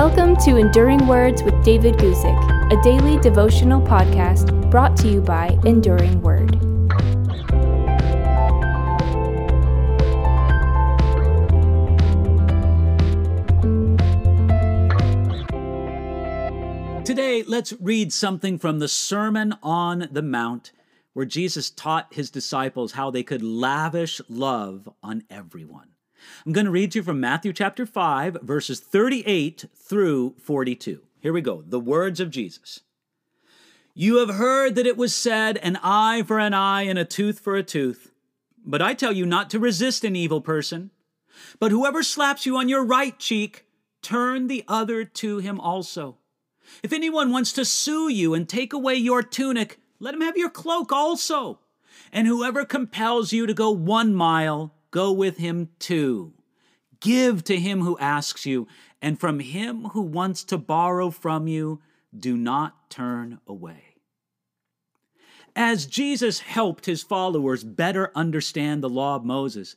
Welcome to Enduring Words with David Guzik, a daily devotional podcast brought to you by Enduring Word. Today, let's read something from the Sermon on the Mount, where Jesus taught his disciples how they could lavish love on everyone. I'm going to read you from Matthew chapter 5, verses 38 through 42. Here we go. The words of Jesus. You have heard that it was said, an eye for an eye and a tooth for a tooth. But I tell you not to resist an evil person. But whoever slaps you on your right cheek, turn the other to him also. If anyone wants to sue you and take away your tunic, let him have your cloak also. And whoever compels you to go one mile, go with him too. Give to him who asks you, and from him who wants to borrow from you, do not turn away. As Jesus helped his followers better understand the law of Moses,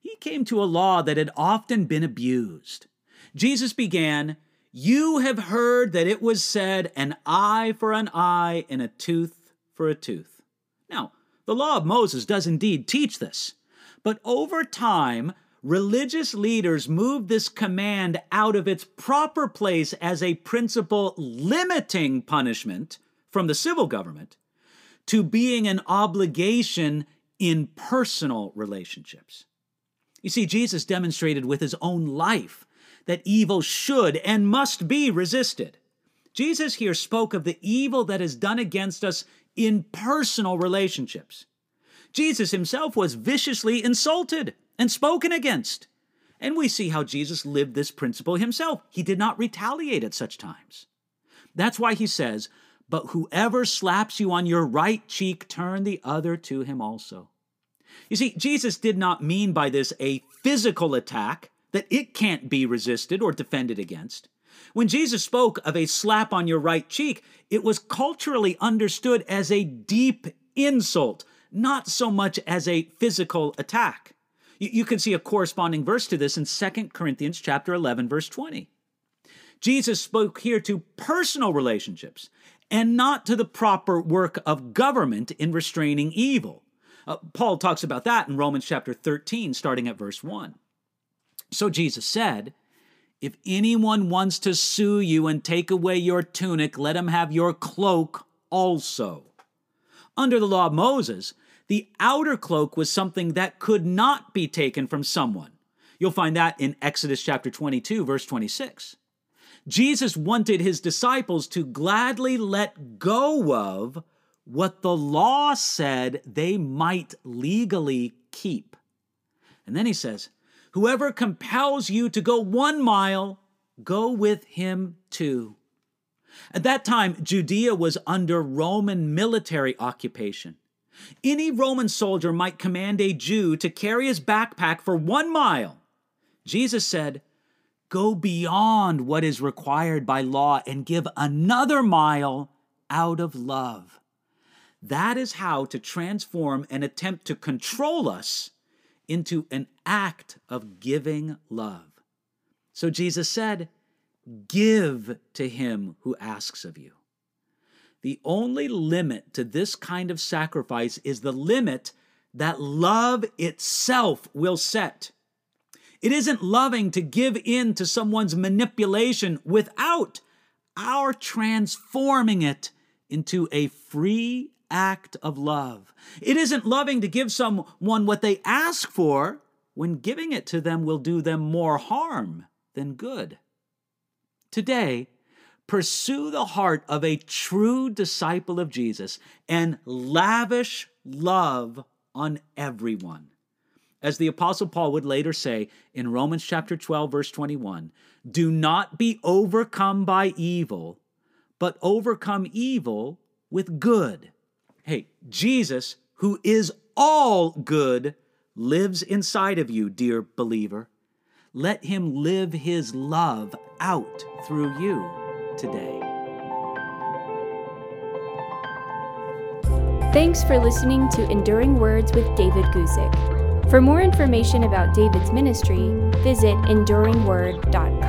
he came to a law that had often been abused. Jesus began, You have heard that it was said, an eye for an eye and a tooth for a tooth. Now, the law of Moses does indeed teach this. But over time, religious leaders moved this command out of its proper place as a principle limiting punishment from the civil government to being an obligation in personal relationships. You see, Jesus demonstrated with his own life that evil should and must be resisted. Jesus here spoke of the evil that is done against us in personal relationships. Jesus himself was viciously insulted and spoken against. And we see how Jesus lived this principle himself. He did not retaliate at such times. That's why he says, But whoever slaps you on your right cheek, turn the other to him also. You see, Jesus did not mean by this a physical attack that it can't be resisted or defended against. When Jesus spoke of a slap on your right cheek, it was culturally understood as a deep insult, not so much as a physical attack. You, you can see a corresponding verse to this in 2 Corinthians chapter 11 verse 20. Jesus spoke here to personal relationships and not to the proper work of government in restraining evil. Uh, Paul talks about that in Romans chapter 13 starting at verse 1. So Jesus said, if anyone wants to sue you and take away your tunic, let him have your cloak also. Under the law of Moses, the outer cloak was something that could not be taken from someone. You'll find that in Exodus chapter 22, verse 26. Jesus wanted his disciples to gladly let go of what the law said they might legally keep. And then he says, Whoever compels you to go one mile, go with him too. At that time, Judea was under Roman military occupation. Any Roman soldier might command a Jew to carry his backpack for one mile. Jesus said, Go beyond what is required by law and give another mile out of love. That is how to transform an attempt to control us into an act of giving love. So Jesus said, Give to him who asks of you. The only limit to this kind of sacrifice is the limit that love itself will set. It isn't loving to give in to someone's manipulation without our transforming it into a free act of love. It isn't loving to give someone what they ask for when giving it to them will do them more harm than good. Today, Pursue the heart of a true disciple of Jesus and lavish love on everyone. As the Apostle Paul would later say in Romans chapter 12, verse 21 do not be overcome by evil, but overcome evil with good. Hey, Jesus, who is all good, lives inside of you, dear believer. Let him live his love out through you today. Thanks for listening to Enduring Words with David Guzik. For more information about David's ministry, visit enduringword.com.